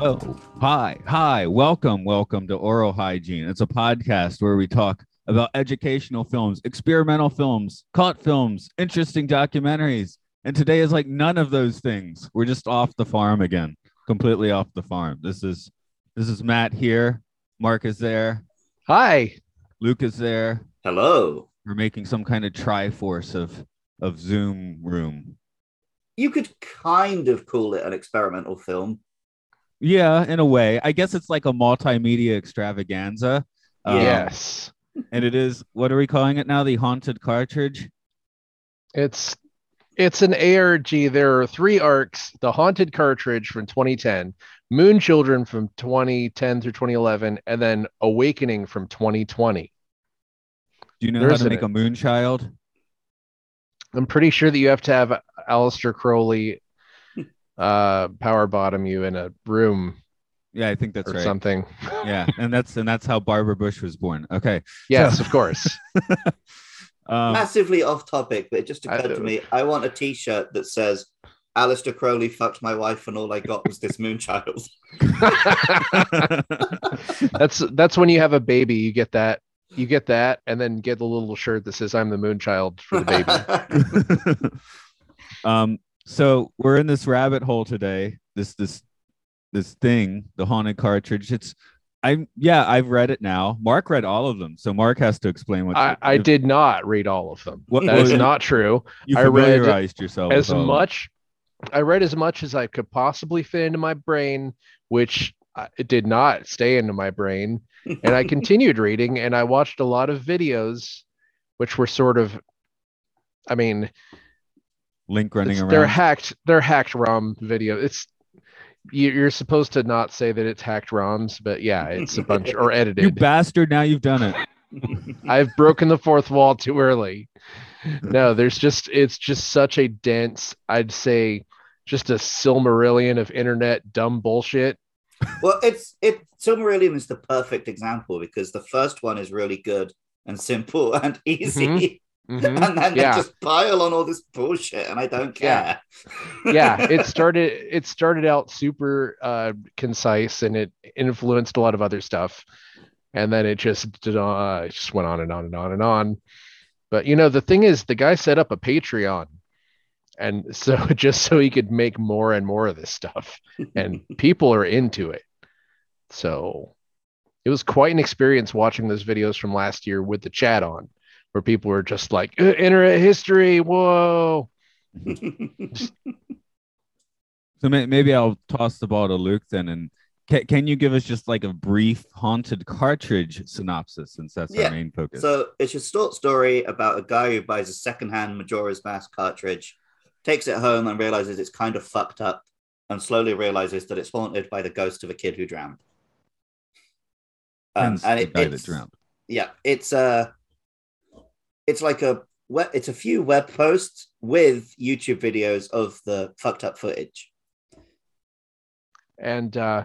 Hello. Hi. Hi. Welcome. Welcome to Oral Hygiene. It's a podcast where we talk about educational films, experimental films, cult films, interesting documentaries. And today is like none of those things. We're just off the farm again, completely off the farm. This is this is Matt here. Mark is there. Hi. Luke is there. Hello. We're making some kind of triforce of of Zoom room. You could kind of call it an experimental film. Yeah, in a way. I guess it's like a multimedia extravaganza. Um, yes. and it is what are we calling it now? The haunted cartridge. It's it's an ARG. There are three arcs: the Haunted Cartridge from 2010, Moon Children from 2010 through 2011, and then Awakening from 2020. Do you know There how to make a moon child? I'm pretty sure that you have to have Aleister Crowley uh power bottom you in a room Yeah, I think that's or right. something. Yeah, and that's and that's how Barbara Bush was born. Okay. Yes, of course. Um, Massively off topic, but it just I- occurred to me I want a t shirt that says, Aleister Crowley fucked my wife, and all I got was this moonchild. that's that's when you have a baby, you get that. You get that, and then get the little shirt that says "I'm the moon child" for the baby. um, so we're in this rabbit hole today. This this this thing, the haunted cartridge. It's I'm yeah, I've read it now. Mark read all of them, so Mark has to explain what I, I did not read all of them. What- That is not true. You I read familiarized yourself As with all of them. much, I read as much as I could possibly fit into my brain, which I- it did not stay into my brain. And I continued reading, and I watched a lot of videos, which were sort of, I mean, Link running it's- around. they're hacked. They're hacked ROM video. It's you- you're supposed to not say that it's hacked ROMs, but yeah, it's a bunch or edited. you bastard! Now you've done it. I've broken the fourth wall too early. No, there's just it's just such a dense, I'd say just a Silmarillion of internet dumb bullshit. well, it's it. Silmarillion is the perfect example because the first one is really good and simple and easy, mm-hmm. Mhm. and then Yeah. they just pile on all this bullshit, and I don't care. Yeah. yeah, it started it started out super uh concise and it influenced a lot of other stuff. And then it just did, uh, it just went on and on and on and on. But you know, the thing is the guy set up a Patreon. And so just so he could make more and more of this stuff and people are into it. So it was quite an experience watching those videos from last year with the chat on, where people were just like, "Uh, internet history, whoa. So may- maybe I'll toss the ball to Luke then. And can, can you give us just like a brief haunted cartridge synopsis since that's Yeah. our main focus? So it's a short story about a guy who buys a secondhand Majora's Mask cartridge, takes it home and realizes it's kind of fucked up, and slowly realizes that it's haunted by the ghost of a kid who drowned. Um, Hence and it, it's, that drowned. yeah, it's uh it's like a we- it's a few web posts with YouTube videos of the fucked up footage. And uh,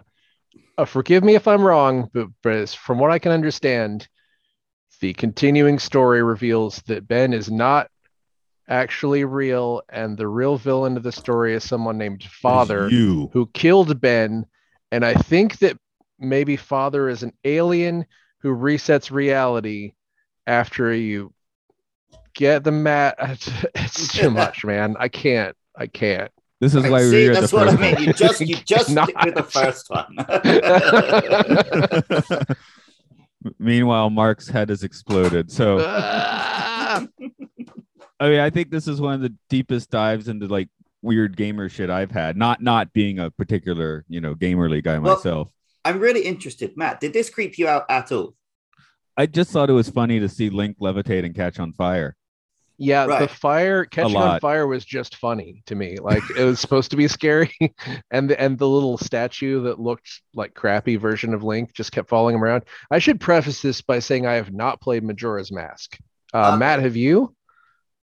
uh, forgive me if I'm wrong, but, but from what I can understand, the continuing story reveals that Ben is not actually real, and the real villain of the story is someone named Father you. who killed Ben. And I think that maybe Father is an alien who resets reality after you get the mat. It's too much, man. I can't. I can't. This is Like, why we see, read that's what I mean. You just you just stick with the first one. Meanwhile, Mark's head has exploded. So! I mean, I think this is one of the deepest dives into like weird gamer shit I've had. Not not being a particular, you know, gamerly guy Well- myself. I'm really interested, Matt. Did this creep you out at all? I just thought it was funny to see Link levitate and catch on fire. Yeah, the fire catching on fire was just funny to me. Like it was supposed to be scary, and the, and the little statue that looked like crappy version of Link just kept following him around. I should preface this by saying I have not played Majora's Mask. Uh, Okay. Matt, have you?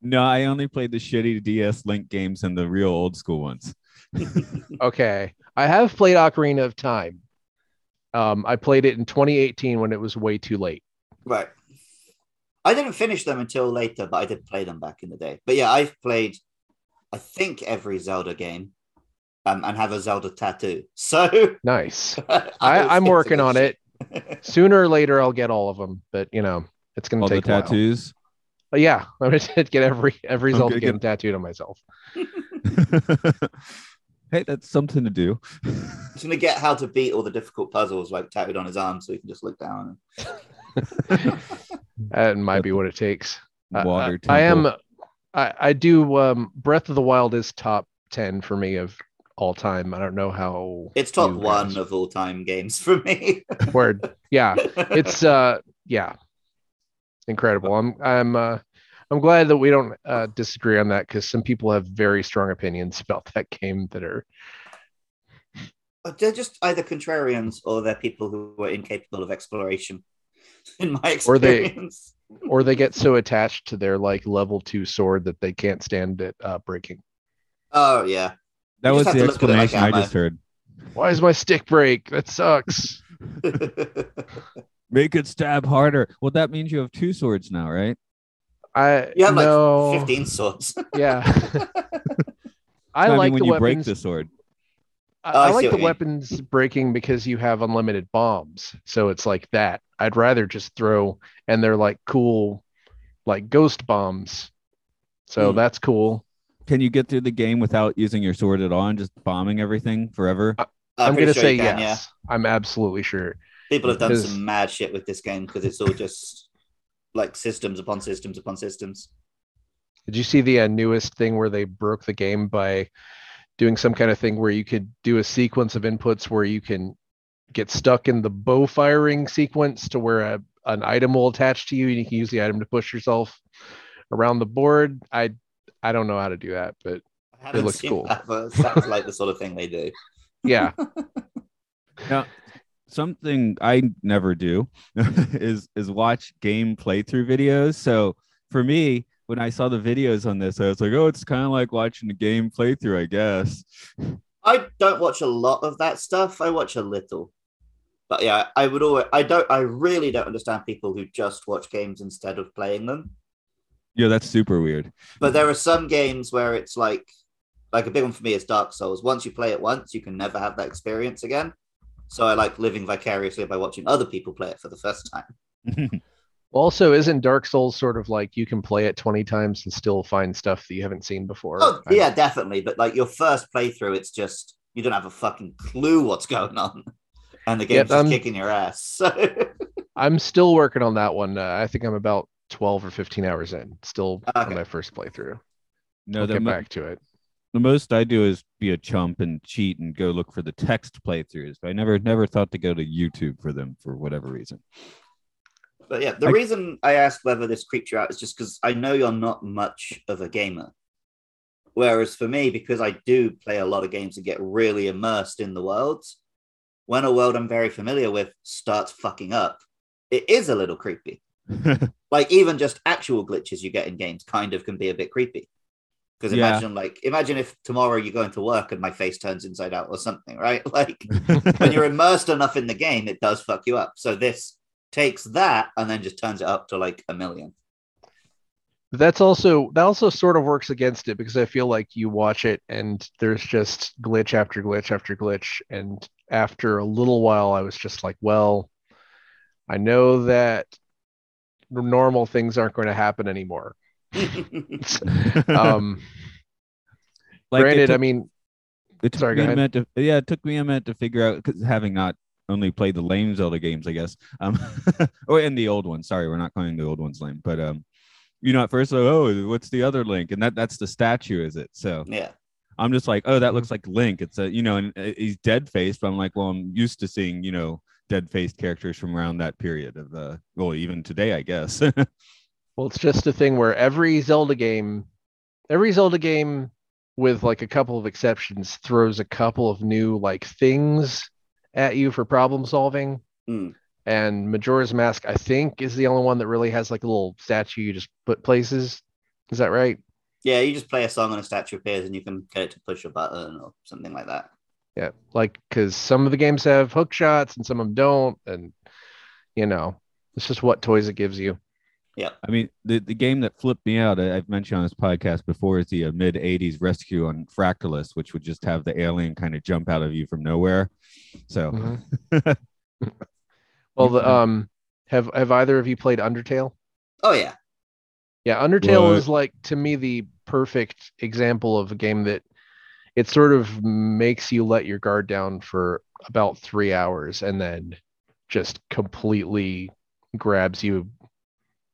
No, I only played the shitty DS Link games and the real old school ones. Okay, I have played Ocarina of Time. Um, I played it in 2018 when it was way too late. Right. I didn't finish them until later, but I did play them back in the day. But yeah, I've played, I think, every Zelda game um, and have a Zelda tattoo. So Nice. I, I, I'm working on it. Sooner or later, I'll get all of them, but you know, it's gonna All the take tattoos. But yeah, I'm gonna get every every I'm Zelda game get- tattooed on myself. hey, that's something to do. He's gonna get how to beat all the difficult puzzles like tattooed on his arm, so he can just look down. That might be what it takes. I- Water I, I am. I, I do. Um, Breath of the Wild is top ten for me of all time. I don't know how. It's top one guys- of all time games for me. Word. Yeah, it's uh, yeah, incredible. I'm I'm uh, I'm glad that we don't uh, disagree on that because some people have very strong opinions about that game that are they're just either contrarians or they're people who are incapable of exploration. In my Or they- experience, or they get so attached to their like level two sword that they can't stand it uh, breaking. oh yeah, That You was the have to look at it like explanation I ammo. just heard. Why does my stick break? That sucks. Make it stab harder. Well, that means you have two swords now, right? I you have like fifteen swords. Yeah, I No, like mean, the when you weapons. break the sword. I, Oh, I I like the you mean. weapons breaking because you have unlimited bombs. So it's like that. I'd rather just throw, and they're like cool, like ghost bombs. So Hmm. that's cool. Can you get through the game without using your sword at all and just bombing everything forever? I'm pretty gonna sure say you can, yes. I'm absolutely sure. People have done Because- some mad shit with this game because it's all just like systems upon systems upon systems. Did you see the uh, newest thing where they broke the game by doing some kind of thing where you could do a sequence of inputs where you can get stuck in the bow firing sequence to where a, an item will attach to you and you can use the item to push yourself around the board. I I don't know how to do that, but I haven't looks seen cool. that, but sounds like the sort of thing they do. yeah, Now, something I never do is is watch game playthrough videos. So for me, when I saw the videos on this, I was like, oh, it's kind of like watching a game playthrough, I guess. I don't watch a lot of that stuff. I watch a little. But yeah, I would always I don't I really don't understand people who just watch games instead of playing them. Yeah, that's super weird. But there are some games where it's like like a big one for me is Dark Souls. Once you play it once, you can never have that experience again. So I like living vicariously by watching other people play it for the first time. Also, isn't Dark Souls sort of like you can play it 20 times and still find stuff that you haven't seen before? Oh yeah, definitely. But like your first playthrough, it's just you don't have a fucking clue what's going on, and the Yeah, game's just um, kicking your ass. I'm still working on that one. Uh, I think I'm about 12 or 15 hours in, still on my first playthrough. No, I'll the, get mo- back to it. the most I do is be a chump and cheat and go look for the text playthroughs. But I never never thought to go to YouTube for them for whatever reason. But yeah, the I- reason I asked whether this creeps you out is just because I know you're not much of a gamer. Whereas for me, because I do play a lot of games and get really immersed in the worlds, when a world I'm very familiar with starts fucking up, it is a little creepy. Like even just actual glitches you get in games kind of can be a bit creepy. Because Yeah. imagine like imagine if tomorrow you go into work and my face turns inside out or something, right? Like when you're immersed enough in the game, it does fuck you up. So this takes that and then just turns it up to like a million. But that's also that also sort of works against it because I feel like you watch it and there's just glitch after glitch after glitch. And after a little while, I was just like, well, I know that normal things aren't going to happen anymore. Um, Like, granted, took- I mean, It took Sorry, me go a minute to yeah, it took me a minute to figure out because having not only played the lame Zelda games, I guess. Um or in the old ones. Sorry, we're not calling the old ones lame, but um, you know, at first like, oh, what's the other link? And that that's the statue, is it? So yeah. I'm just like, oh, that looks like Link. It's a you know, and uh, he's dead faced, but I'm like, well, I'm used to seeing, you know, dead faced characters from around that period of uh well, even today, I guess. Well, it's just a thing where every Zelda game, every Zelda game, with like a couple of exceptions, throws a couple of new like things at you for problem solving. Mm. And Majora's Mask, I think, is the only one that really has like a little statue you just put places. Is that right? Yeah, you just play a song and a statue appears and you can get it to push a button or something like that. Yeah, like because some of the games have hook shots and some of them don't, and you know, it's just what toys it gives you. Yeah, I mean, the, the game that flipped me out, I, I've mentioned on this podcast before, is the uh, mid 80s rescue on Fractalus, which would just have the alien kind of jump out of you from nowhere. So, Mhm. Well, the, um, have have either of you played Undertale? Oh yeah. Yeah, Undertale What? is like to me the perfect example of a game that it sort of makes you let your guard down for about three hours and then just completely grabs you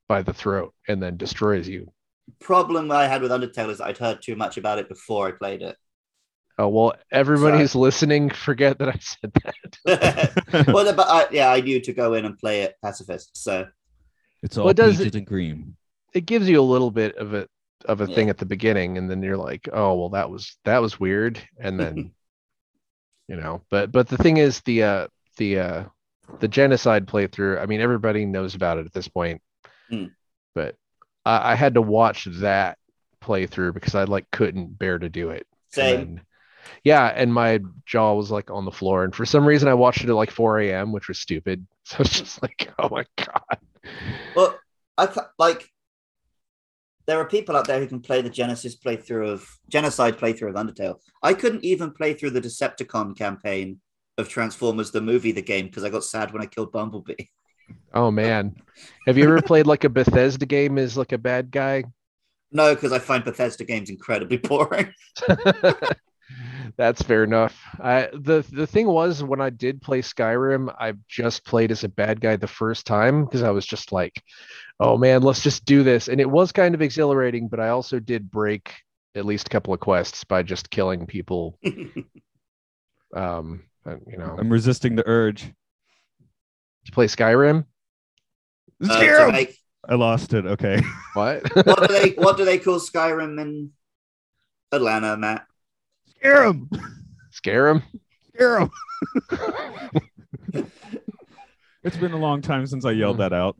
by the throat and then destroys you. Problem I had with Undertale is I'd heard too much about it before I played it. Oh well, everybody who's listening, forget that I said that. well, but I, yeah, I knew to go in and play it pacifist. So it's all Well, does peaches and cream. it gives you a little bit of a of a Yeah. thing at the beginning and then you're like oh well that was that was weird and then you know but but the thing is the uh the uh the genocide playthrough i mean everybody knows about it at this point Mm. but I, I had to watch that playthrough because i like couldn't bear to do it And same. Yeah and my jaw was like on the floor and for some reason i watched it at like 4 a.m which was stupid so it's just like oh my god Well, I like. There are people out there who can play the Genesis playthrough of Genocide playthrough of Undertale. I couldn't even play through the Decepticon campaign of Transformers the movie, the game, because I got sad when I killed Bumblebee. oh man have you ever played like a bethesda game as like a bad guy No, because I find Bethesda games incredibly boring. That's fair enough. I the the thing was when I did play Skyrim, I just played as a bad guy the first time because I was just like, "Oh man, let's just do this." And it was kind of exhilarating, but I also did break at least a couple of quests by just killing people. Um, you know, I'm resisting the urge. to play Skyrim. Uh, Scare to 'em! make- I lost it. Okay. What? what do they what do they call Skyrim in Atlanta, Matt? Scare him. Scare him? Scare him. it's been a long time since I yelled that out.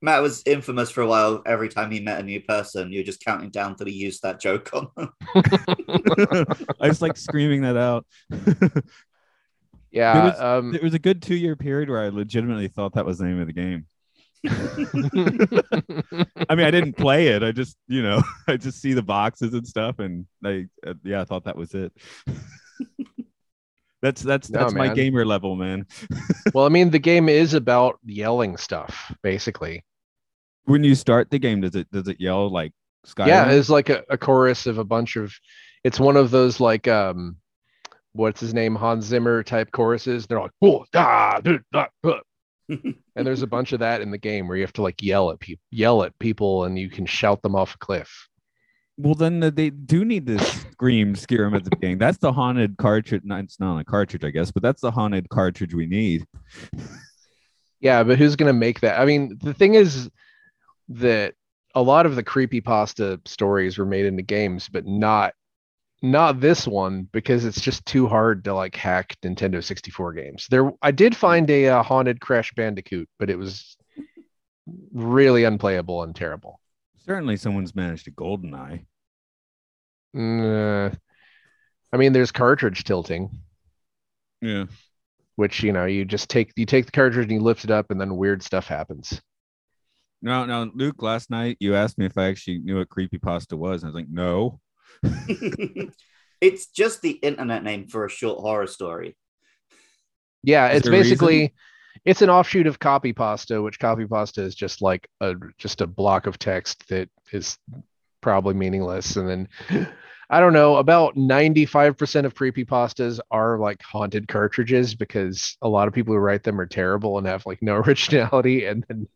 Matt was infamous for a while. Every time he met a new person, you're just counting down till he used that joke on them. I was like screaming that out. Yeah. There was- um, It was a good two year period where I legitimately thought that was the name of the game. I mean, I didn't play it. I just, you know, I just see the boxes and stuff, and I, uh, yeah, I thought that was it. that's that's No, that's my gamer level, man. well, I mean, the game is about yelling stuff, basically. When you start the game, does it does it yell like Skyrim? Yeah, it's like a, a chorus of a bunch of. It's one of those like um, what's his name Hans Zimmer type choruses. They're like "Oh, da, da, uh." and there's a bunch of that in the game where you have to like yell at people, yell at people, and you can shout them off a cliff. Well, then they do need this scream scare 'em at the beginning. That's the haunted cartridge. No, it's not a cartridge, I guess, but that's the haunted cartridge we need. Yeah, but who's gonna make that? I mean, the thing is that a lot of the creepy pasta stories were made into games, but not not this one because it's just too hard to like hack Nintendo 64 games. There I did find a uh, haunted Crash Bandicoot, but it was really unplayable and terrible. Certainly, someone's managed a GoldenEye. Uh, I mean, there's cartridge tilting, Yeah. which you know you just take you take the cartridge and you lift it up, and then weird stuff happens. No, no, Luke. Last night you asked me if I actually knew what creepypasta was, and I was like, no. it's just the internet name for a short horror story. Yeah, Is it's there reason? basically it's an offshoot of copy pasta, which copy pasta is just like a just a block of text that is probably meaningless. And then I don't know, about 95% of creepypastas are like haunted cartridges because a lot of people who write them are terrible and have like no originality. And then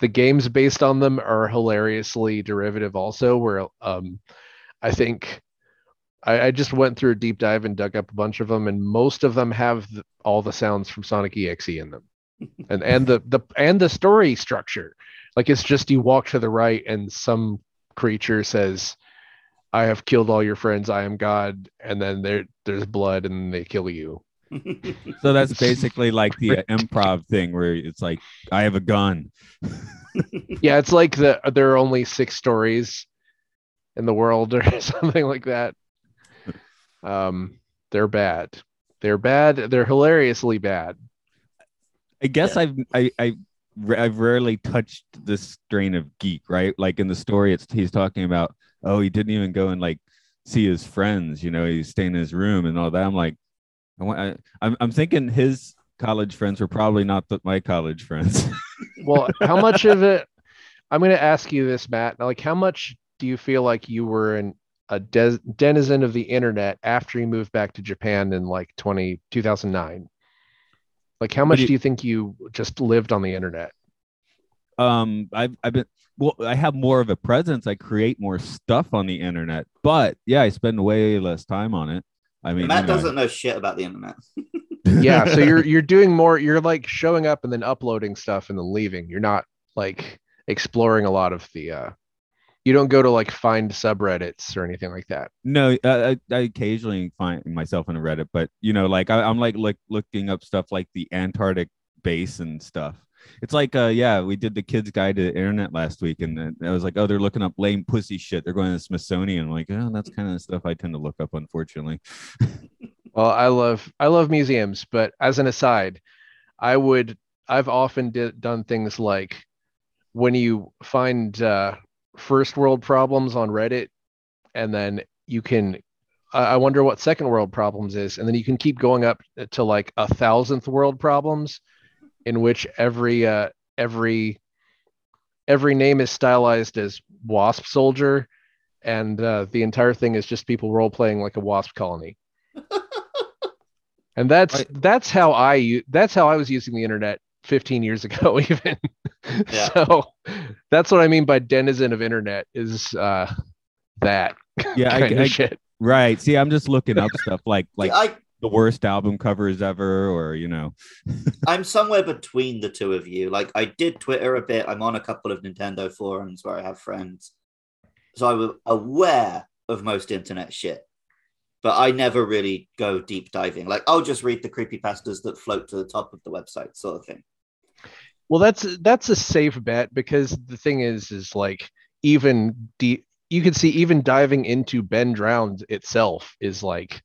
the games based on them are hilariously derivative also, where um I think I, I just went through a deep dive and dug up a bunch of them, and most of them have the, all the sounds from Sonic EXE in them, and and the the and the story structure. Like it's just you walk to the right and some creature says, "I have killed all your friends. I am God," and then there there's blood and they kill you. So that's basically like the uh, improv thing where it's like, I have a gun. Yeah, it's like the there are only six stories in the world or something like that. Um, they're bad. They're bad. They're hilariously bad. I guess I've I, I I've rarely touched this strain of geek, right? Like in the story, it's he's talking about, oh, he didn't even go and like see his friends, you know, he's staying in his room and all that. I'm like, I, want- I, I'm I'm thinking his college friends were probably not the, my college friends. Well, how much of it? I'm going to ask you this, Matt. Like, how much do you feel like you were an a des- denizen of the internet after you moved back to Japan in like 20, 2009? Like, how much do you- do you think you just lived on the internet? um, I've I've been well, I have more of a presence. I create more stuff on the internet, but yeah, I spend way less time on it. I mean, Matt doesn't know shit about the internet. Yeah, so you're you're doing more. You're like showing up and then uploading stuff and then leaving. You're not like exploring a lot of the. uh You don't go to like find subreddits or anything like that. No, I, I occasionally find myself in a Reddit, but you know, like I, I'm like like looking up stuff like the Antarctic base and stuff. It's like, uh, yeah, we did the kids' guide to the internet last week, and then I was like, oh, they're looking up lame pussy shit. They're going to the Smithsonian. I'm like, oh, that's kind of the stuff I tend to look up, unfortunately. Well, I love I love museums, but as an aside, I would I've often did, done things like when you find uh, first world problems on Reddit, and then you can I I wonder what second world problems is, and then you can keep going up to like a thousandth world problems, in which every uh, every every name is stylized as Wasp Soldier, and uh, the entire thing is just people role playing like a Wasp colony. And that's Right. that's how I u- that's how I was using the internet 15 years ago even. Yeah. So that's what I mean by denizen of internet is uh that Yeah, I, kind of I- shit. right. See, I'm just looking up stuff like like I, the worst album covers ever, or you know, I'm somewhere between the two of you. Like I did Twitter a bit. I'm on a couple of Nintendo forums where I have friends. So I was aware of most internet shit. But I never really go deep diving. Like I'll just read the creepy creepypastas that float to the top of the website, sort of thing. Well, that's that's a safe bet because the thing is is like even deep you can see even diving into Ben Drowned itself is like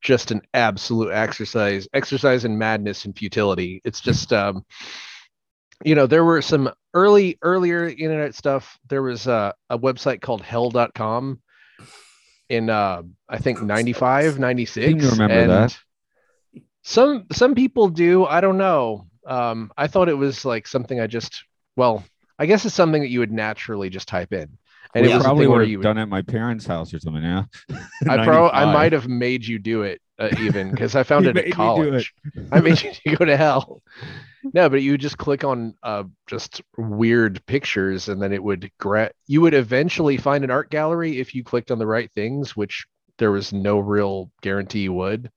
just an absolute exercise exercise in madness and futility. It's just um you know there were some early earlier internet stuff. There was a, a website called hell.com in uh I think 95 96 Seem to remember and that. some some people do I don't know um I thought it was like something I just well I guess it's something that you would naturally just type in and it was probably would have you would, done it at my parents' house or something. Yeah, I probably I might have made you do it uh, even because I found it at college. I made you go to hell. No, but you would just click on uh, just weird pictures, and then it would gra- You would eventually find an art gallery if you clicked on the right things, which there was no real guarantee you would.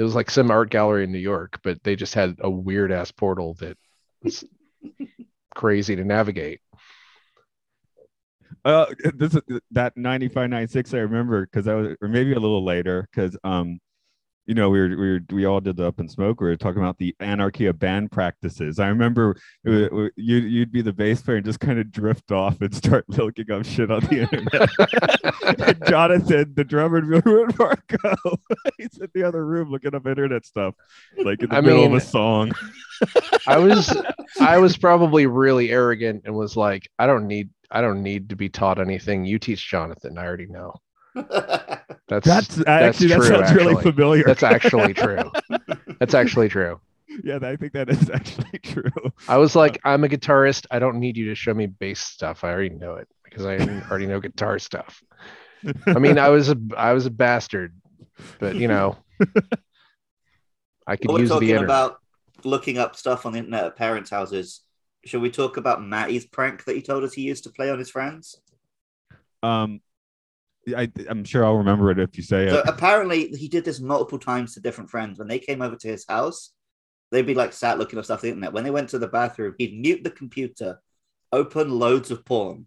It was like some art gallery in New York, but they just had a weird ass portal that was crazy to navigate. Uh, this is that ninety five ninety six I remember because I was, or maybe a little later, because um, you know, we were we were we all did the up and smoke. We were talking about the anarchy of band practices. I remember you you'd be the bass player and just kind of drift off and start looking up shit on the internet. and Jonathan, the drummer, would Marco?" He's in the other room looking up internet stuff, like in the I middle of a song. I was I was probably really arrogant and was like, I don't need I don't need to be taught anything. You teach Jonathan. I already know. That's That's actually that true, sounds really familiar. That's actually true. That's actually true. yeah, I think that is actually true. I was like, I'm a guitarist. I don't need you to show me bass stuff. I already know it because I already know guitar stuff. I mean, I was a I was a bastard, but you know, I could But we're use the talking internet. about looking up stuff on the internet at parents' houses. Should we talk about Matty's prank that he told us he used to play on his friends? Um, I, I'm sure I'll remember it if you say So it. apparently he did this multiple times to different friends. When they came over to his house, they'd be like sat looking up stuff on the internet. When they went to the bathroom, he'd mute the computer, open loads of porn.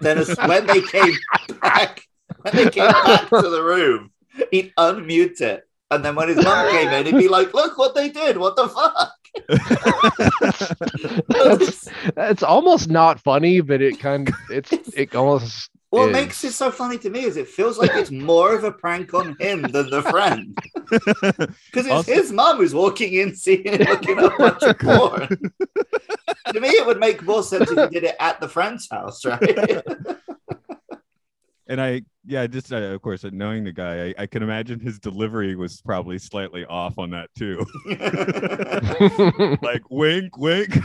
Then as, when they came back, when they came back to the room, he'd unmute it. And then when his mum came in, he'd be like, look what they did. What the fuck? that's, that's almost not funny, but it kind of it's it almost What is. makes it so funny to me is it feels like it's more of a prank on him than the friend. Because it's Also- his mum who's walking in, seeing it, looking at a bunch of porn. to me, it would make more sense if he did it at the friend's house, right? and I, yeah, just uh, of course, knowing the guy, I, I can imagine his delivery was probably slightly off on that too. like wink, wink.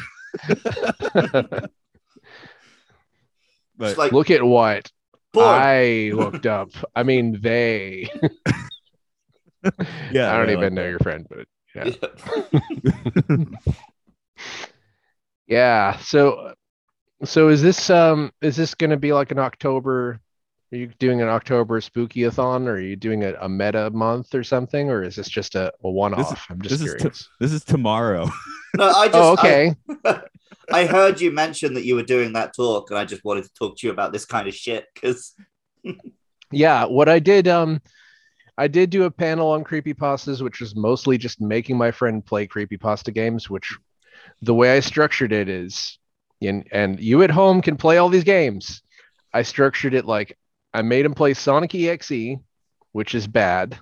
But like, Look at what porn. I looked up. I mean, they. yeah, I don't even like know that. your friend, but yeah. Yeah. Yeah. So, so is this um is this going to be like an October? Are you doing an October spooky-a-thon, or are you doing a, a meta month or something, or is this just a, a one-off? I'm just this is curious. t- this is tomorrow. No, I just, oh, I- okay. I heard you mention that you were doing that talk, and I just wanted to talk to you about this kind of shit because yeah what i did um i did do a panel on creepy creepypastas which was mostly just making my friend play creepypasta games which the way i structured it is and, and you at home can play all these games i structured it like i made him play sonic exe which is bad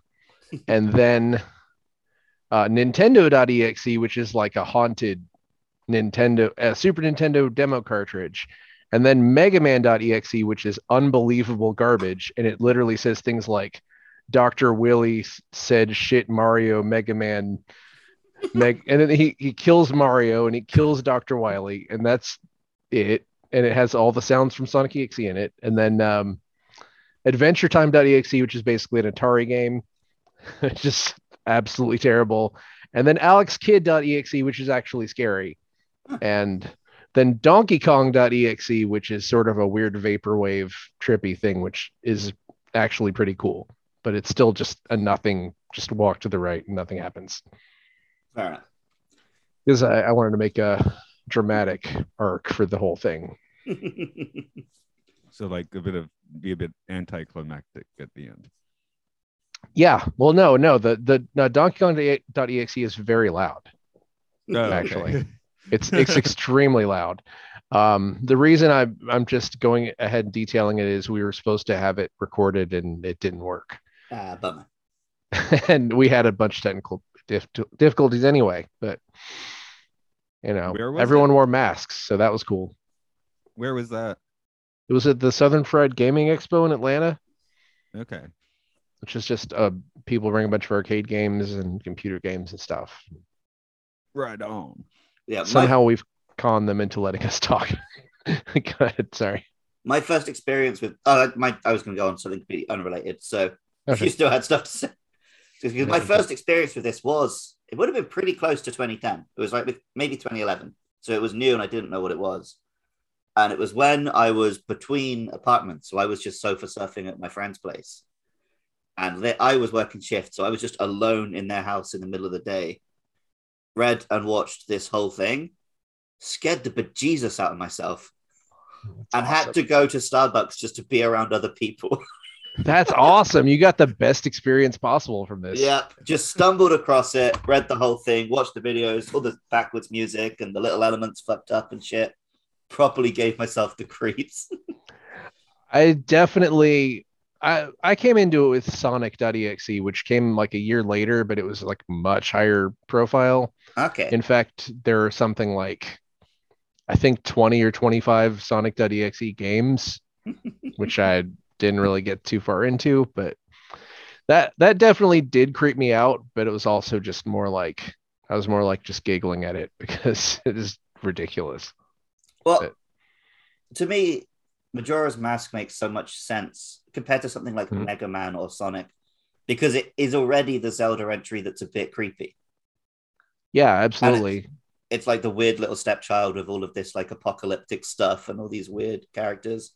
and then uh, nintendo.exe which is like a haunted nintendo uh, super nintendo demo cartridge and then Mega Man.exe, which is unbelievable garbage, and it literally says things like Dr. Willy said shit Mario Mega Man Meg and then he, he kills Mario and he kills Dr. Wily, and that's it. And it has all the sounds from Sonic EXE in it. And then um Adventure Time.exe, which is basically an Atari game. just absolutely terrible. And then AlexKidd.exe, which is actually scary. And then Donkey Kong.exe, which is sort of a weird vaporwave trippy thing, which is actually pretty cool, but it's still just a nothing, just walk to the right and nothing happens. fair enough. Because I, I wanted to make a dramatic arc for the whole thing. So like a bit of be a bit anticlimactic at the end. Yeah. Well, no, no, the the no, Donkey Kong.exe is very loud. Oh, okay. Actually. It's it's extremely loud. Um, the reason I I'm just going ahead and detailing it is we were supposed to have it recorded and it didn't work. Ah, bummer. and we had a bunch of technical dif- difficulties anyway. But you know, everyone it? wore masks, so that was cool. Where was that? It was at the Southern Fried Gaming Expo in Atlanta, Okay. which is just uh, people bring a bunch of arcade games and computer games and stuff. Right on. Yeah, my, Somehow we've conned them into letting us talk. Go ahead. Sorry. my first experience with oh, my I was going to go on something completely unrelated. So if Okay. you still had stuff to say, because my first experience with this was it would have been pretty close to 2010. It was like with- maybe 2011. So it was new and I didn't know what it was. And it was when I was between apartments. So I was just sofa surfing at my friend's place. And they, I was working shift. So I was just alone in their house in the middle of the day. Read and watched this whole thing. Scared the bejesus out of myself. and had to go to Starbucks just to be around other people. That's awesome. You got the best experience possible from this. Yep. Just stumbled across it, read the whole thing, watched the videos, all the backwards music and the little elements fucked up and shit. Properly gave myself the creeps. I definitely I I came into it with Sonic.exe, which came like a year later, but it was like much higher profile. Okay. In fact, there are something like I think 20 or 25 Sonic.exe games, which I didn't really get too far into, but that that definitely did creep me out, but it was also just more like I was more like just giggling at it because it is ridiculous. Well, But- to me, Majora's Mask makes so much sense compared to something like Mhm. Mega Man or Sonic because it is already the Zelda entry that's a bit creepy. Yeah, absolutely. It's like the weird little stepchild with all of this like apocalyptic stuff and all these weird characters.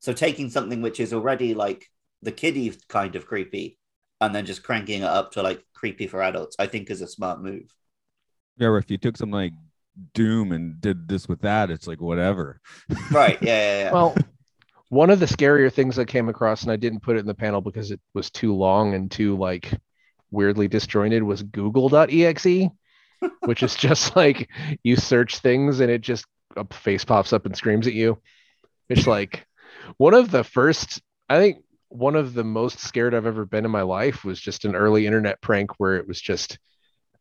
So taking something which is already like the kiddie kind of creepy and then just cranking it up to like creepy for adults, I think is a smart move. Yeah, if you took something like Doom and did this with that, it's like whatever. Right. Yeah. Yeah. yeah. Well, one of the scarier things I came across, and I didn't put it in the panel because it was too long and too like weirdly disjointed, was Google.exe, which is just like you search things and it just a face pops up and screams at you. It's like one of the first, I think one of the most scared I've ever been in my life was just an early internet prank where it was just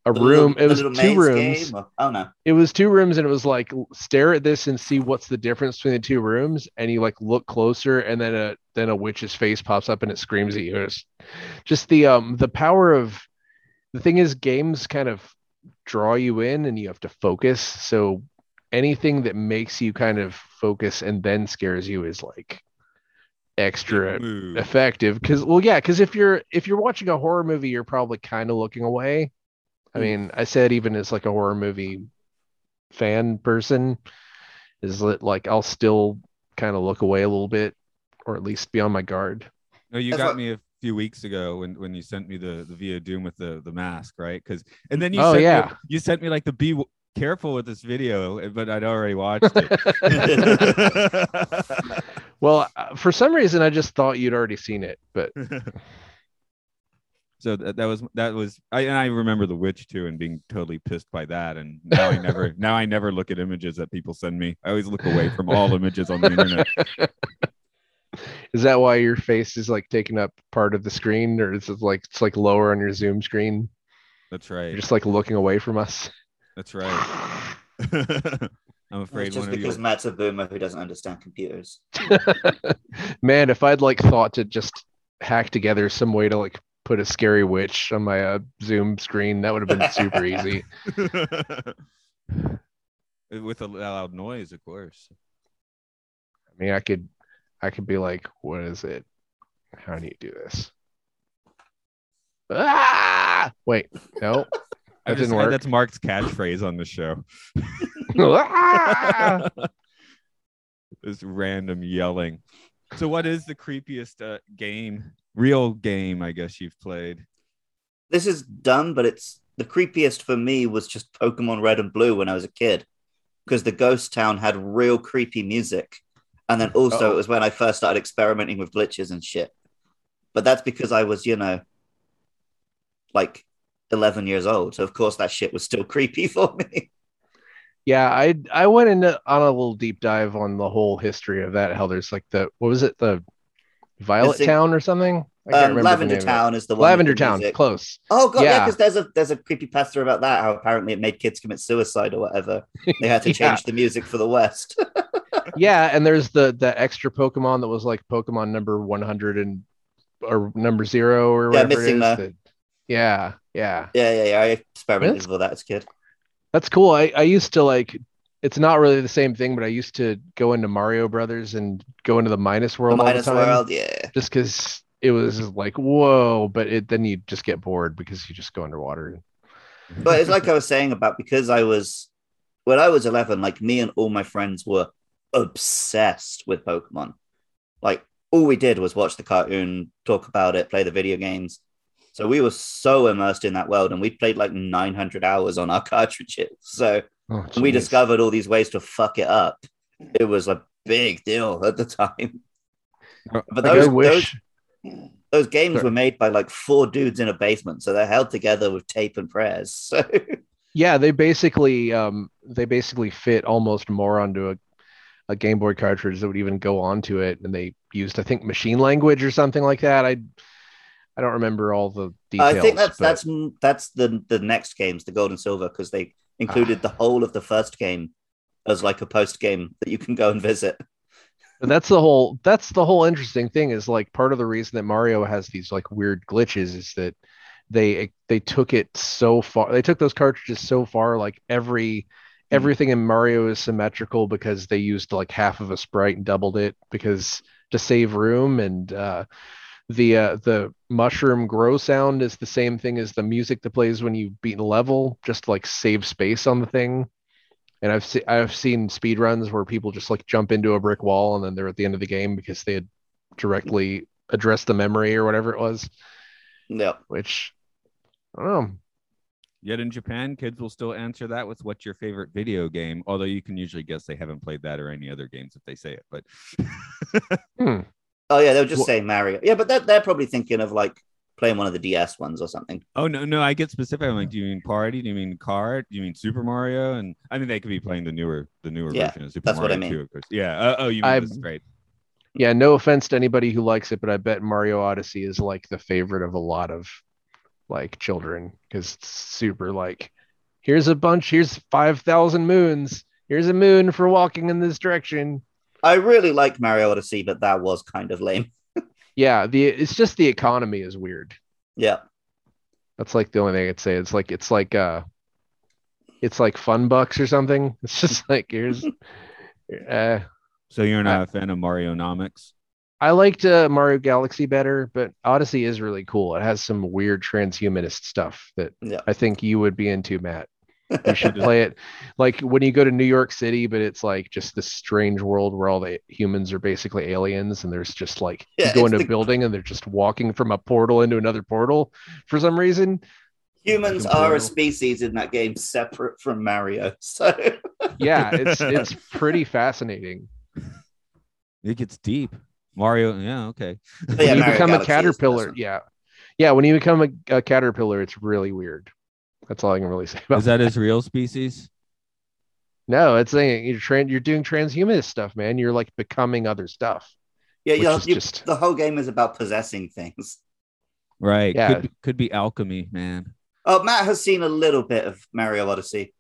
a The room. little- it was two rooms. game or- oh no. It was two rooms, and it was like stare at this and see what's the difference between the two rooms. And you like look closer, and then a then a witch's face pops up and it screams at you. It's just the um the power of the thing is games kind of draw you in, and you have to focus. So anything that makes you kind of focus and then scares you is like extra Move. effective because well yeah because if you're if you're watching a horror movie you're probably kind of looking away i mean i said even as like a horror movie fan person is that like i'll still kind of look away a little bit or at least be on my guard No, you That's got what- me a few weeks ago when when you sent me the the Via Doom with the the mask, right? Because and then you Oh, sent yeah. me, you sent me like the be careful with this video, but I'd already watched it. well uh, for some reason i just thought you'd already seen it but so that, that was that was I and I remember the witch too and being totally pissed by that and now I never now I never look at images that people send me. I always look away from all images on the internet. is that why your face is like taking up part of the screen or is it like it's like lower on your zoom screen That's right. you're right. just like looking away from us That's right. I'm afraid It's just because you. Matt's a boomer who doesn't understand computers. Man, if I'd like thought to just hack together some way to like put a scary witch on my uh, Zoom screen, that would have been super easy. With a loud noise, of course. I mean, I could, I could be like, what is it? How do you do this? Ah! Wait, no, I That just, didn't I- work. that's Mark's catchphrase on the show. Ah! this random yelling. So, what is the creepiest uh, game, real game, I guess you've played? This is dumb, but it's the creepiest for me was just Pokemon Red and Blue when I was a kid, because the Ghost Town had real creepy music, and then also Uh-oh. it was when I first started experimenting with glitches and shit. But that's because I was, you know, like eleven years old, so of course that shit was still creepy for me. yeah, I I went into on a little deep dive on the whole history of that. How there's like the what was it the Violet thing- Town or something? Um, Lavender name of it. Town is the one. Lavender the Town, close. Oh god, yeah, Yeah. because there's a there's a creepy pasta about that. How apparently it made kids commit suicide or whatever. They had to Yeah. change the music for the West. yeah, and there's the the extra Pokemon that was like Pokemon number 100 and or number zero or Yeah, whatever it missing is. that- yeah, yeah, yeah, yeah, yeah. I experimented That's- with that as a kid. that's cool. I I used to like. It's not really the same thing, but I used to go into Mario Brothers and go into the Minus The World all Minus the time, World, yeah. just because it was like whoa. But it then you just get bored because you just go underwater. But it's like I was saying about because I was when I was 11, like me and all my friends were obsessed with Pokemon. Like all we did was watch the cartoon, talk about it, play the video games. So we were so immersed in that world, and we played like 900 hours on our cartridges. So Oh, we discovered all these ways to fuck it up. It was a big deal at the time. But Like, those, I wish. those, those games Sorry. were made by like four dudes in a basement, so they're held together with tape and prayers. So Yeah, they basically um they basically fit almost more onto a, a Game Boy cartridge that would even go onto it, and they used I think machine language or something like that. I I don't remember all the details. I think that's but- that's that's the the next games, the gold and silver, because they included the whole of the first game as like a post game that you can go and visit. But that's the whole that's the whole interesting thing is like part of the reason that Mario has these like weird glitches is that they they took it so far they took those cartridges so far like every everything in Mario is symmetrical because they used like half of a sprite and doubled it because to save room and uh the uh the mushroom grow sound is the same thing as the music that plays when you beat a level just like save space on the thing and I've seen I've seen speed runs where people just like jump into a brick wall and then they're at the end of the game because they had directly addressed the memory or whatever it was, Yeah. which I don't know. Yet in Japan, kids will still answer that with what's your favorite video game, although you can usually guess they haven't played that or any other games if they say it. But Hmm. Oh yeah, they'll just Wha- say Mario. Yeah, but they're, they're probably thinking of like playing one of the DS ones or something. oh no, no, I get specific. I'm like, do you mean party? Do you mean card? Do you mean Super Mario? And I mean they could be playing the newer the newer Yeah, version of Super that's what Mario I mean. 2, of course. Yeah. Uh, oh, you mean I- the straight. Yeah, no offense to anybody who likes it, but I bet Mario Odyssey is like the favorite of a lot of like children because it's super like here's a bunch, here's 5,000 moons. Here's a moon for walking in this direction. I really like Mario Odyssey, but that was kind of lame. Yeah, the it's just the economy is weird. Yeah, That's like the only thing I'd say. It's like it's like uh it's like fun bucks or something. It's just like here's uh So you're not a fan of Mario Nomics? I liked uh, Mario Galaxy better, but Odyssey is really cool. It has some weird transhumanist stuff that Yeah. I think you would be into, Matt. You should play it like when you go to New York City, but it's like just this strange world where all the humans are basically aliens, and there's just like Yeah, you go it's into a building and they're just walking from a portal into another portal for some reason. humans are a species in that game separate from Mario. So Yeah, it's it's pretty fascinating. It gets deep. Mario, yeah, okay. But yeah, when you Mario become a Galaxy is the best caterpillar, yeah, yeah. When you become a, a caterpillar, it's really weird. That's all I can really say about Is that his real species? No, it's saying you're tran you're doing transhumanist stuff, man. You're like becoming other stuff. yeah, Which you is you- just- the whole game is about possessing things. Right. Yeah. Could be, could be alchemy, man. Oh, Matt has seen a little bit of Mario Odyssey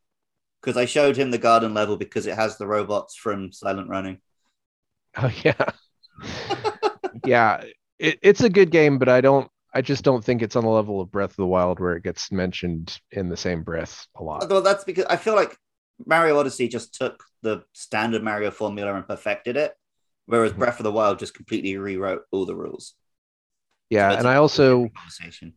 because I showed him the garden level because it has the robots from Silent Running. Oh yeah, yeah. It, it's a good game, but I don't. I just don't think it's on the level of Breath of the Wild where it gets mentioned in the same breath a lot. Well, that's because I feel like Mario Odyssey just took the standard Mario formula and perfected it, whereas Mhm. Breath of the Wild just completely rewrote all the rules. Yeah, So and I also conversation.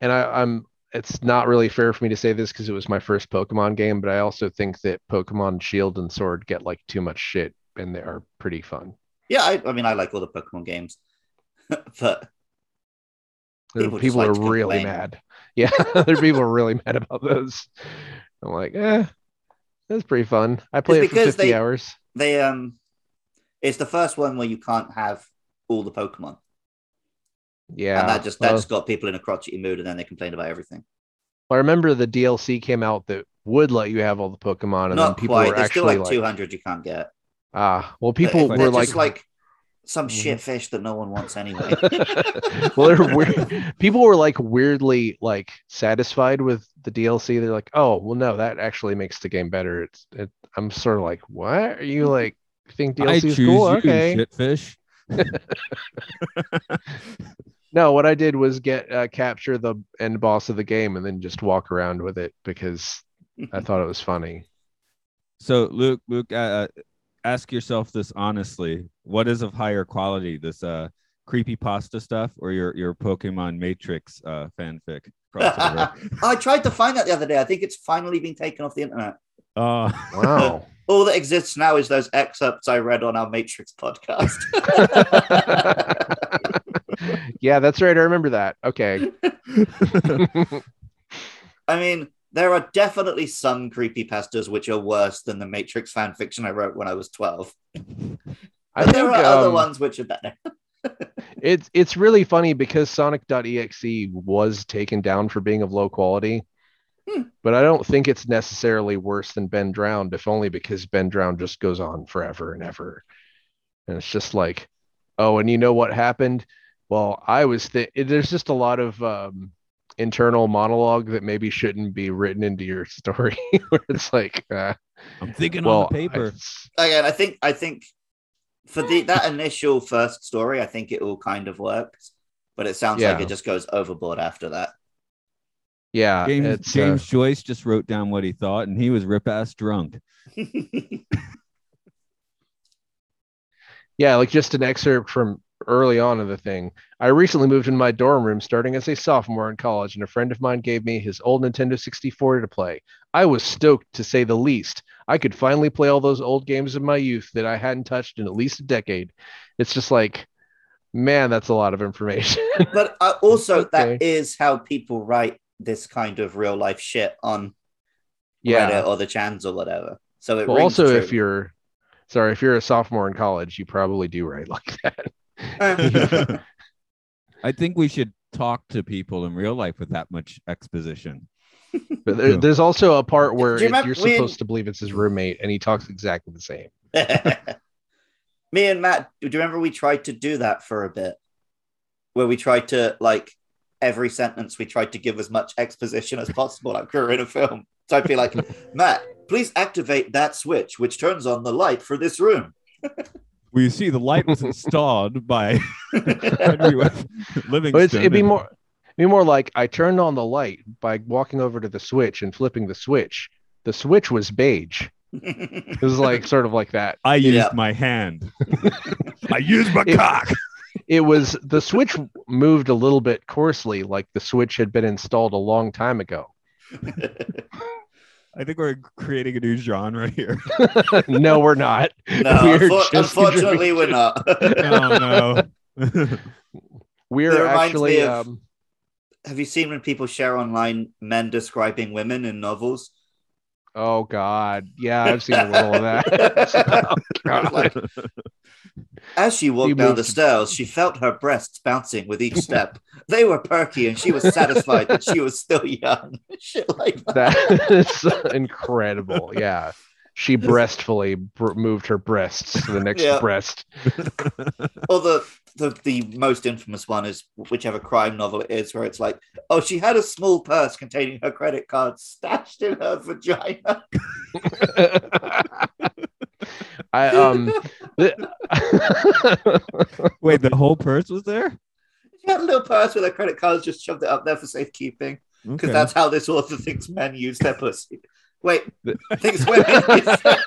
and I, I'm. It's not really fair for me to say this because it was my first Pokemon game, but I also think that Pokemon Shield and Sword get like too much shit, and they are pretty fun. Yeah, I, I mean, I like all the Pokemon games, but People People, like are really complain. mad. Yeah, there are people really mad about those. I'm like, eh, that's pretty fun. I played it for 50 they- hours. they um, it's the first one where you can't have all the Pokemon, Yeah, and that just that well, just got people in a crotchety mood, and then they complained about everything. I remember the DLC came out that would let you have all the Pokemon, and then people quite. were There's still actually like like, 200 you can't get. ah, well, people were like, like some Mhm. shit fish that no one wants anyway. well, they're weird. People were like weirdly like satisfied with the DLC. They're like, oh, well, no, that actually makes the game better. It's, it, I'm sort of like, what are you like? Think I DLC is cool? you, Okay. shitfish. No, what I did was get uh, capture the end boss of the game and then just walk around with it because I thought it was funny. So, Luke, Luke, uh, uh, ask yourself this honestly: What is of higher quality, this uh, creepy pasta stuff, or your your Pokemon Matrix uh, fanfic crossover? I tried to find that the other day. I think it's finally been taken off the internet. uh, Wow. All that exists now is those excerpts I read on our Matrix podcast. yeah, that's right. I remember that. Okay. I mean, there are definitely some creepy pastas which are worse than the Matrix fan fiction I wrote when I was 12. I But there think are other um, ones which are better. it's it's really funny because Sonic.exe was taken down for being of low quality. Hmm. But I don't think it's necessarily worse than Ben Drowned, if only because Ben Drowned just goes on forever and ever. And it's just like, oh, and you know what happened? Well, I was th- there's just a lot of um, internal monologue that maybe shouldn't be written into your story, where it's like, uh, I'm thinking well, on the paper. it's- Again, I think I think for the that initial first story, I think it all kind of works. But it sounds like it just goes overboard after that. yeah, James, it's, uh, James Joyce just wrote down what he thought, and he was rip ass drunk. Yeah, like just an excerpt from early on in the thing. I recently moved in my dorm room starting as a sophomore in college, and a friend of mine gave me his old Nintendo 64 to play. I was stoked to say the least. I could finally play all those old games of my youth that I hadn't touched in at least a decade. It's just like, man, that's a lot of information. but uh, also, that Okay. is how people write this kind of real life shit on Yeah. Reddit or the chans or whatever. So it Well, also, true. if you're sorry, if you're a sophomore in college, you probably do write like that. I think we should talk to people in real life with that much exposition. But there, there's also a part where you you're we- supposed to believe it's his roommate, and he talks exactly the same. Me and Matt, do you remember we tried to do that for a bit? Where we tried to like every sentence we tried to give as much exposition as possible like we were in a film. So I'd be like, Matt, please activate that switch which turns on the light for this room. Well, you see, the light was installed by Henry West Livingston. But it's, it'd be and- more, be more like I turned on the light by walking over to the switch and flipping the switch. The switch was beige. It was like sort of like that. I used Yeah. my hand. I used my It- cock. It was the switch moved a little bit coarsely, like the switch had been installed a long time ago. I think we're creating a new genre here. no, we're not. no, We're unfor- just unfortunately, we're not. oh no. We're actually of- um, Have you seen when people share online men describing women in novels? Oh God, yeah, I've seen a little of that. oh, God. Like, As she walked down the stairs, she felt her breasts bouncing with each step. they were perky, and she was satisfied that she was still young. Shit like that. that is incredible. Yeah, she breastfully br- moved her breasts to the next Yeah. breast. Or the, the the most infamous one is whichever crime novel it is, where it's like, oh, she had a small purse containing her credit card stashed in her vagina. I um. the- Wait, the whole purse was there? She had a little purse with her credit cards, just shoved it up there for safekeeping. Because Okay. that's how this author thinks men use their pussy. Wait, The- thinks women use their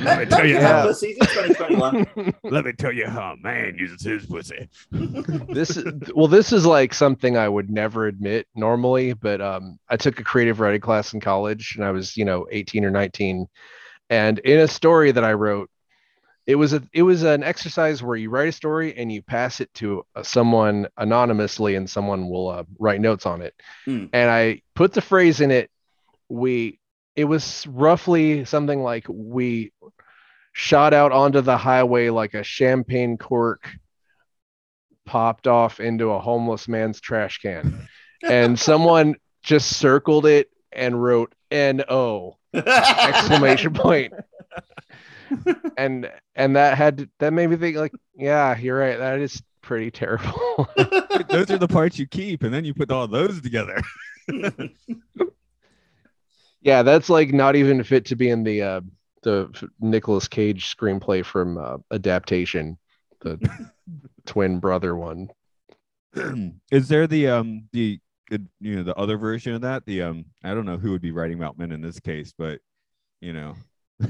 Let me tell you how- have pussies in 2021. Let me tell you how man uses his pussy. this is well this is like something i would never admit normally but um i took a creative writing class in college and i was you know 18 or 19 and in a story that i wrote it was a it was an exercise where you write a story and you pass it to uh, someone anonymously and someone will uh, write notes on it. Hmm. and i put the phrase in it. We it was roughly something like we shot out onto the highway like a champagne cork popped off into a homeless man's trash can. And someone just circled it and wrote no exclamation point. point and and that had to- that made me think like yeah you're right that is pretty terrible Those are the parts you keep, and then you put all those together. yeah that's like not even fit to be in the uh the Nicolas Cage screenplay from uh, adaptation the twin brother one Is there the um the you know the other version of that? The um I don't know who would be writing about men in this case, but you know.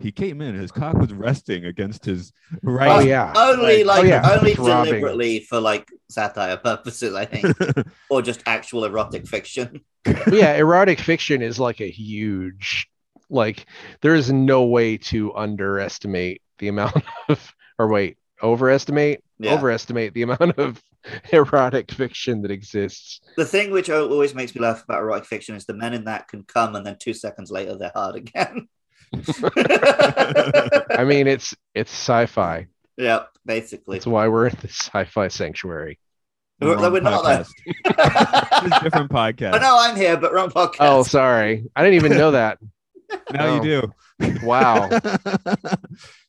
He came in, his cock was resting against his right. oh yeah only Right. like Oh, yeah. only Throbbing. deliberately for like satire purposes, I think, or just actual erotic fiction. Yeah erotic fiction is like a huge like there is no way to underestimate the amount of or wait overestimate Yeah. overestimate the amount of erotic fiction that exists The thing which always makes me laugh about erotic fiction is the men in that can come and then two seconds later they're hard again. i mean it's it's sci-fi yeah, basically. that's why we're in the sci-fi sanctuary We're, we're not there. podcast. It's different podcast. I know I'm here, but wrong podcast. oh sorry i didn't even know that Now Oh. you do. wow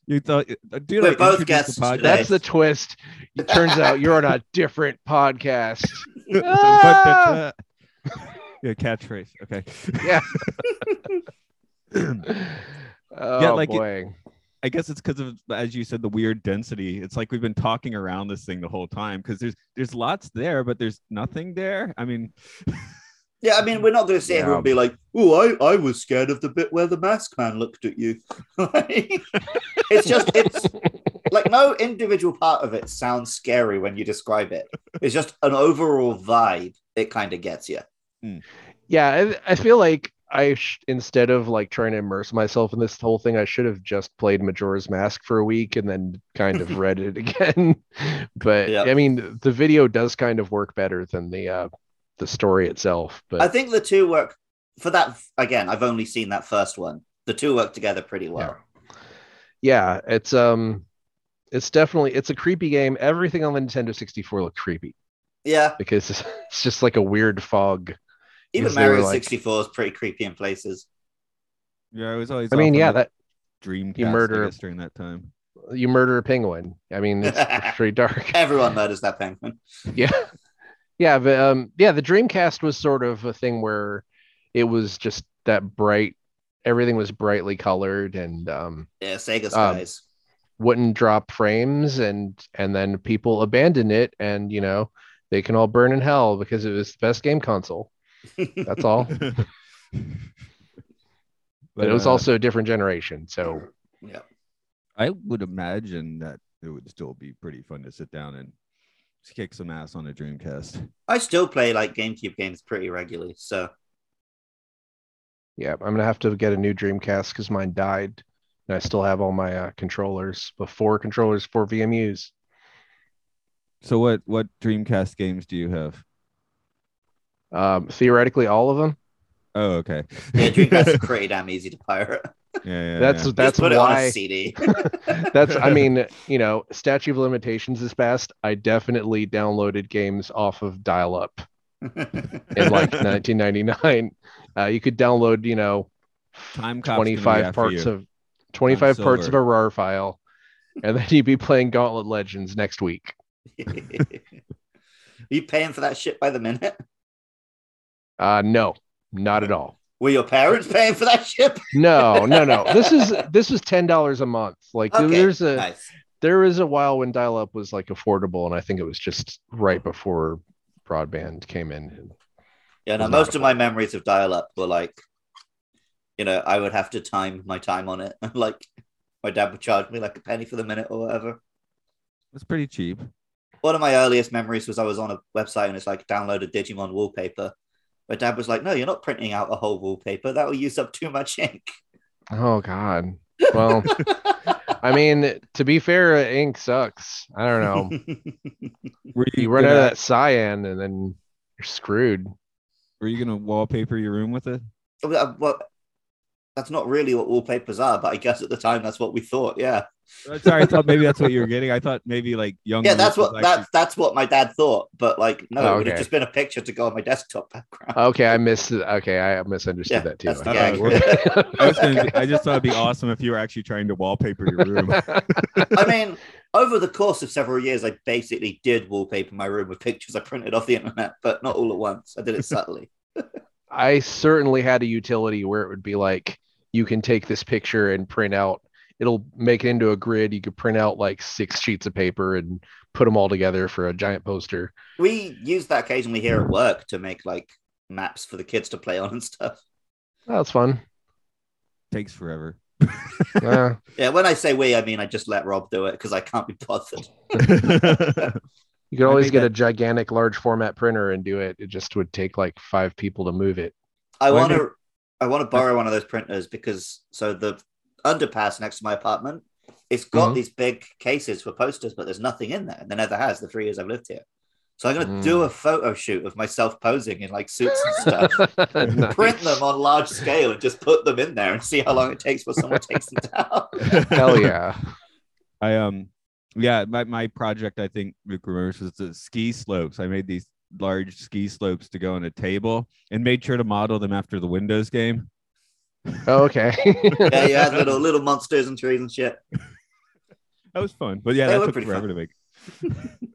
you thought, uh, dude, We're I both guests the podcast. that's the twist it turns out you're on a different podcast But that- yeah, catchphrase. Okay. yeah oh like it- boy I guess it's because of, as you said, the weird density. It's like we've been talking around this thing the whole time because there's there's lots there, but there's nothing there. I mean, Yeah, I mean, we're not going to sit here and be like, "Oh, I, I was scared of the bit where the mask man looked at you." it's just, it's like no individual part of it sounds scary when you describe it. It's just an overall vibe. It kind of gets you. yeah I, I feel like I sh- instead of like trying to immerse myself in this whole thing, I should have just played Majora's Mask for a week and then kind of read it again. but Yeah. I mean, the video does kind of work better than the uh, the story itself. But I think the two work for that. Again, I've only seen that first one. The two work together pretty well. yeah, it's um, it's definitely it's a creepy game. Everything on the Nintendo 64 looked creepy Yeah, because it's just like a weird fog. even Because they Mario like- 64 is pretty creepy in places. Yeah, I was always. I mean, yeah, that dream you murder- during that time. you murder a penguin. I mean, it's pretty dark. Everyone murders that penguin. yeah yeah but um yeah the dreamcast was sort of a thing where it was just that bright everything was brightly colored and um Yeah, Sega Skies. wouldn't drop frames and and then people abandoned it and you know they can all burn in hell because it was the best game console that's all but, it was uh, also a different generation so yeah. I would imagine that it would still be pretty fun to sit down and kick some ass on a Dreamcast. I still play like GameCube games pretty regularly. So yeah i'm gonna have to get a new dreamcast because mine died and i still have all my uh, controllers but four controllers four vmus So what what Dreamcast games do you have? Um, theoretically, all of them. Oh, okay. yeah, Dreamcast is pretty damn easy to pirate. Yeah, yeah. That's yeah. that's Just put it on why. a CD. That's I mean, you know, statute of limitations is passed. I definitely downloaded games off of dial-up in like 1999. Uh, you could download, you know, Time Cop's gonna be 25 parts of 25 parts of a RAR file, and then you'd be playing Gauntlet Legends next week. Are you paying for that shit by the minute? Uh, no, not at all. Were your parents paying for that shit? No, no, no. This is this was ten dollars a month. Like Okay, there's a nice. there was a while when dial-up was like affordable, and I think it was just right before broadband came in. Yeah, now most of my memories of dial-up were like, you know, I would have to time my time on it, like my dad would charge me like a penny for the minute or whatever. It's pretty cheap. One of my earliest memories was I was on a website and it's like download a Digimon wallpaper. My dad was like, "No, you're not printing out a whole wallpaper. That will use up too much ink." Oh God. Well, I mean, to be fair, ink sucks. I don't know. Were You run gonna- out of that cyan, and then you're screwed. Were you gonna wallpaper your room with it? well, uh, well, that's not really what wallpapers are, but I guess at the time that's what we thought. Yeah, Sorry, I thought maybe that's what you were getting. I thought maybe like young. yeah, that's what was that's that's what my dad thought. But like, no, Oh, it would have just been a picture to go on my desktop background. Okay, I missed. Okay, I misunderstood Yeah, that too. that's Uh, I was gonna. I just thought it'd be awesome if you were actually trying to wallpaper your room. I mean, over the course of several years, I basically did wallpaper my room with pictures I printed off the internet, but not all at once. I did it subtly. I certainly had a utility where it would be like you can take this picture and print out. It'll make it into a grid. You could print out like six sheets of paper and put them all together for a giant poster. We use that occasionally here at work to make like maps for the kids to play on and stuff. Oh, that's fun. Takes forever. Uh, Yeah, when I say we, I mean I just let Rob do it because I can't be bothered. you could always get that- a gigantic, large format printer and do it. It just would take like five people to move it. I want to, I want to borrow one of those printers because so the underpass next to my apartment, it's got Mhm. these big cases for posters, but there's nothing in there. And there never has the three years I've lived here. So I'm gonna Mm. do a photo shoot of myself posing in like suits and stuff. Nice. print them on large scale and just put them in there and see how long it takes before someone takes them down. Hell yeah. I um yeah, my, my project I think Luke remembers was the ski slopes. I made these large ski slopes to go on a table and made sure to model them after the Windows game. Oh, okay. yeah, you had little little monsters and trees and shit. That was fun. But yeah, They that took pretty forever to make.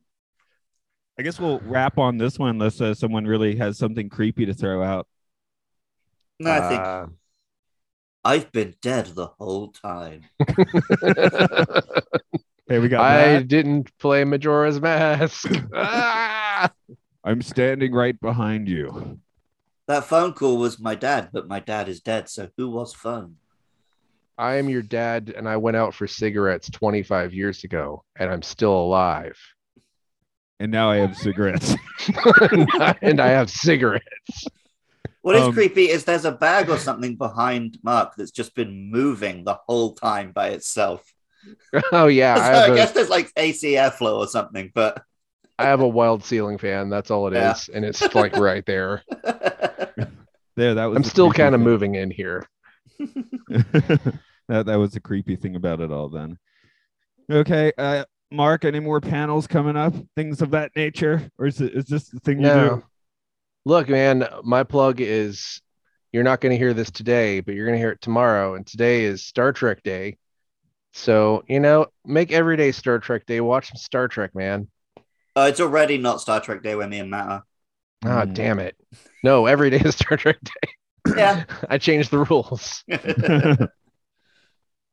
I guess we'll wrap on this one unless uh, someone really has something creepy to throw out. No, I think Uh, I've been dead the whole time. Hey, we got I Matt. didn't play Majora's Mask. Ah! I'm standing right behind you. That phone call was my dad, but my dad is dead. So who was phone? I am your dad, and I went out for cigarettes 25 years ago, and I'm still alive. And now I have cigarettes. and I have cigarettes. What is Um, creepy is there's a bag or something behind Mark that's just been moving the whole time by itself. Oh yeah, So I I, guess a, there's like AC airflow or something, but I have a wild ceiling fan. That's all it is, Yeah. and it's like right there. There, that was. I'm still kind of moving in here. that that was the creepy thing about it all. Then, okay, uh, Mark, any more panels coming up? Things of that nature, or is it is this the thing you do? Look, man, my plug is you're not going to hear this today, but you're going to hear it tomorrow. And today is Star Trek Day. So, you know, make every day Star Trek Day. Watch some Star Trek, man. Uh, it's already not Star Trek Day where me and Matt are. Ah, Mm. damn it. No, every day is Star Trek Day. Yeah. I changed the rules.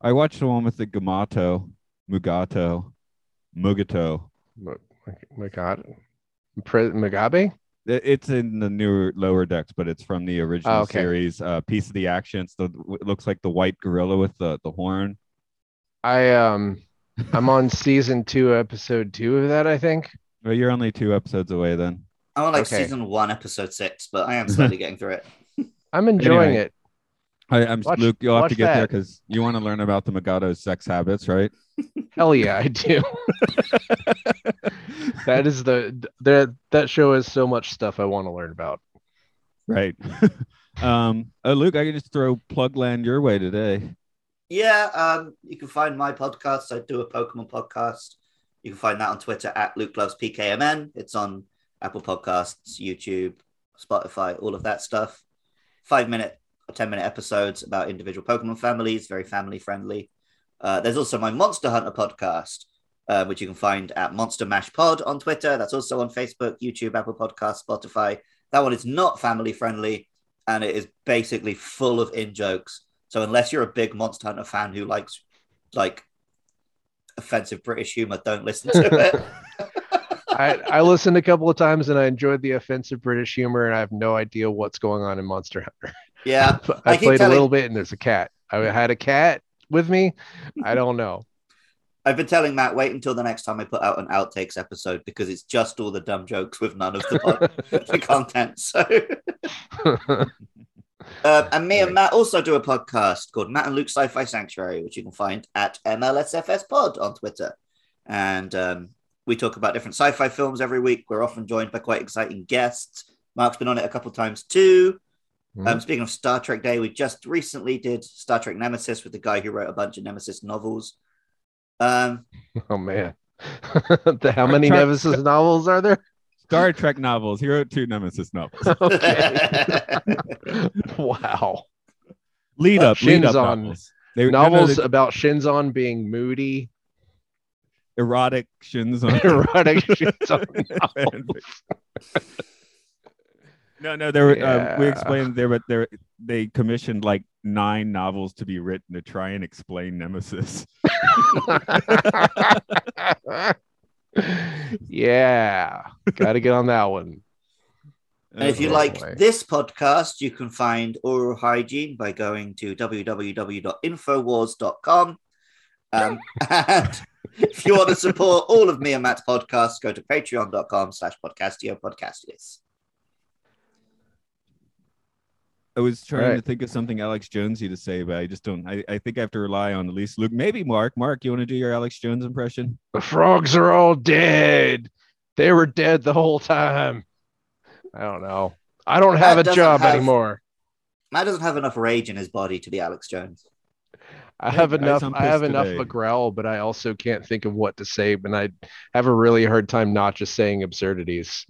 I watched the one with the Gamato, Mugato, Mugato. My, my God. Pre- Mugabe? It's in the newer lower decks, but it's from the original Oh, okay. series. Uh, piece of the action. It's the it looks like the white gorilla with the the horn. I um I'm on season two, episode two of that, I think. Well, you're only two episodes away then. I'm on like Okay. season one, episode six, but I am slowly getting through it. I'm enjoying Anyway. it. I, I'm Watch- Luke. You'll have to watch get there because you want to learn about the Megato's sex habits, right? Hell yeah, I do. that is the that that show has so much stuff I want to learn about. right. um, uh, Luke, I can just throw plug land your way today. Yeah, um, you can find my podcast. I do a Pokemon podcast. You can find that on Twitter at Luke Loves PKMN. It's on Apple Podcasts, YouTube, Spotify, all of that stuff. Five minute or 10 minute episodes about individual Pokemon families, very family friendly. Uh, there's also my Monster Hunter podcast, uh, which you can find at Monster Mash Pod on Twitter. That's also on Facebook, YouTube, Apple Podcasts, Spotify. That one is not family friendly and it is basically full of in jokes. So unless you're a big Monster Hunter fan who likes like offensive British humor, don't listen to it. I I listened a couple of times and I enjoyed the offensive British humor and I have no idea what's going on in Monster Hunter. yeah, I, I played a little bit and there's a cat. I had a cat with me. I don't know. I've been telling Matt wait until the next time I put out an outtakes episode because it's just all the dumb jokes with none of the, the content. So, uh, and me and Matt also do a podcast called Matt and Luke Sci-Fi Sanctuary, which you can find at MLSFS Pod on Twitter, and um, we talk about different sci-fi films every week. We're often joined by quite exciting guests. Mark's been on it a couple times too. Um, speaking of Star Trek Day, we just recently did Star Trek Nemesis with the guy who wrote a bunch of Nemesis novels. Um, oh man. how many Nemesis novels are there? Star Trek novels. He wrote two Nemesis novels. Okay. wow. Lead up, lead up Shinzon. novels. They, no, no, Novels they- about Shinzon being moody. erotic Shinzon. Erotic Shinzon novels. No, no, there were. Uh, we explained there, but there they commissioned like nine novels to be written to try and explain Nemesis. Yeah. Got to get on that one. And if you Oh, like boy. this podcast, you can find oral hygiene by going to www.infowars.com. Um, and if you want to support all of me and Matt's podcasts, go to patreon.com slash podcastio podcastius. I was trying to think of something Alex Jonesy to say, but I just don't. I, I think I have to rely on at least Luke. Maybe Mark. Mark, you want to do your Alex Jones impression? The frogs are all dead. They were dead the whole time. I don't know. I don't have That a job have- anymore. Matt doesn't have enough rage in his body to be Alex Jones. I have guys, enough. I'm I have pissed enough of a growl, but I also can't think of what to say. And I have a really hard time not just saying absurdities.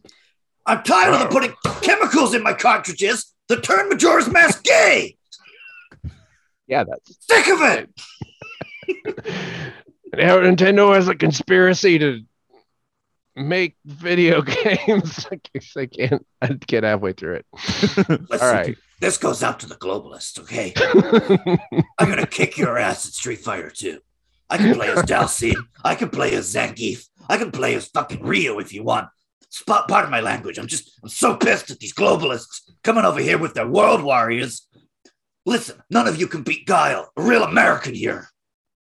I'm tired of them putting chemicals in my cartridges that turn Majora's Mask gay. Yeah, that's Sick of it. now Nintendo has a conspiracy to make video games. I guess I can't. I get halfway through it. Listen, All right. This goes out to the globalists, okay? I'm gonna kick your ass at Street Fighter 2. I can play as Dhalsim. I can play as Zangief. I can play as fucking Ryu if you want. Spot part of my language. I'm just I'm so pissed at these globalists coming over here with their world warriors. Listen, none of you can beat Guile, a real American here.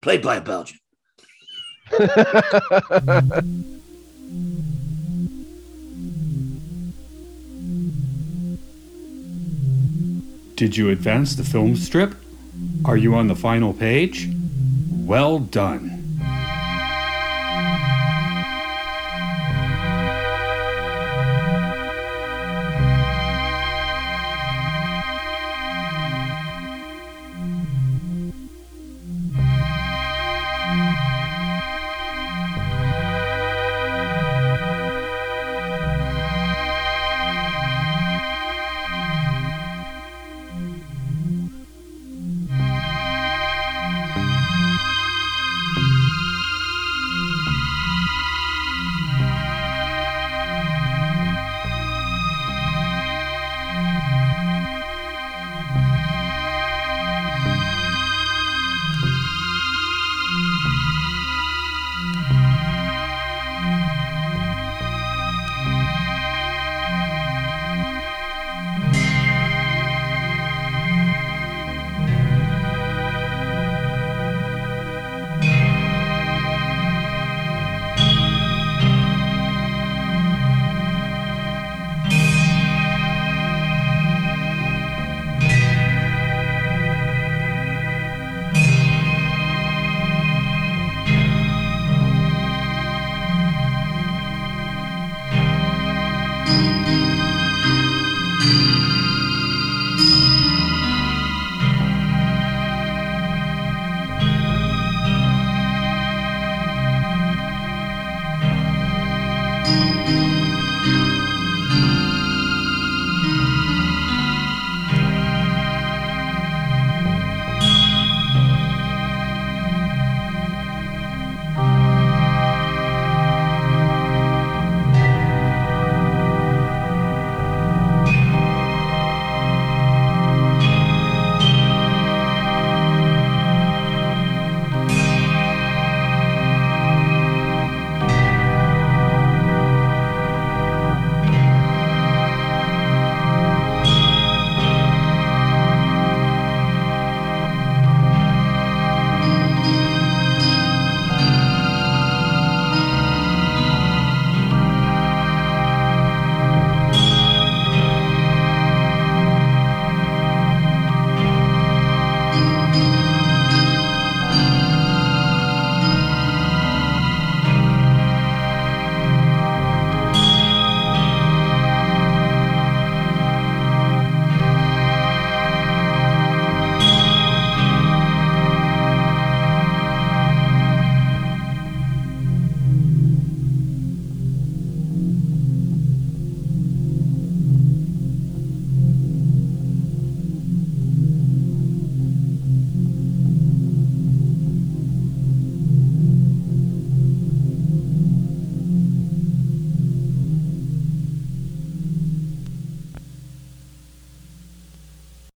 Played by a Belgian. Did you advance the film strip? Are you on the final page? Well done.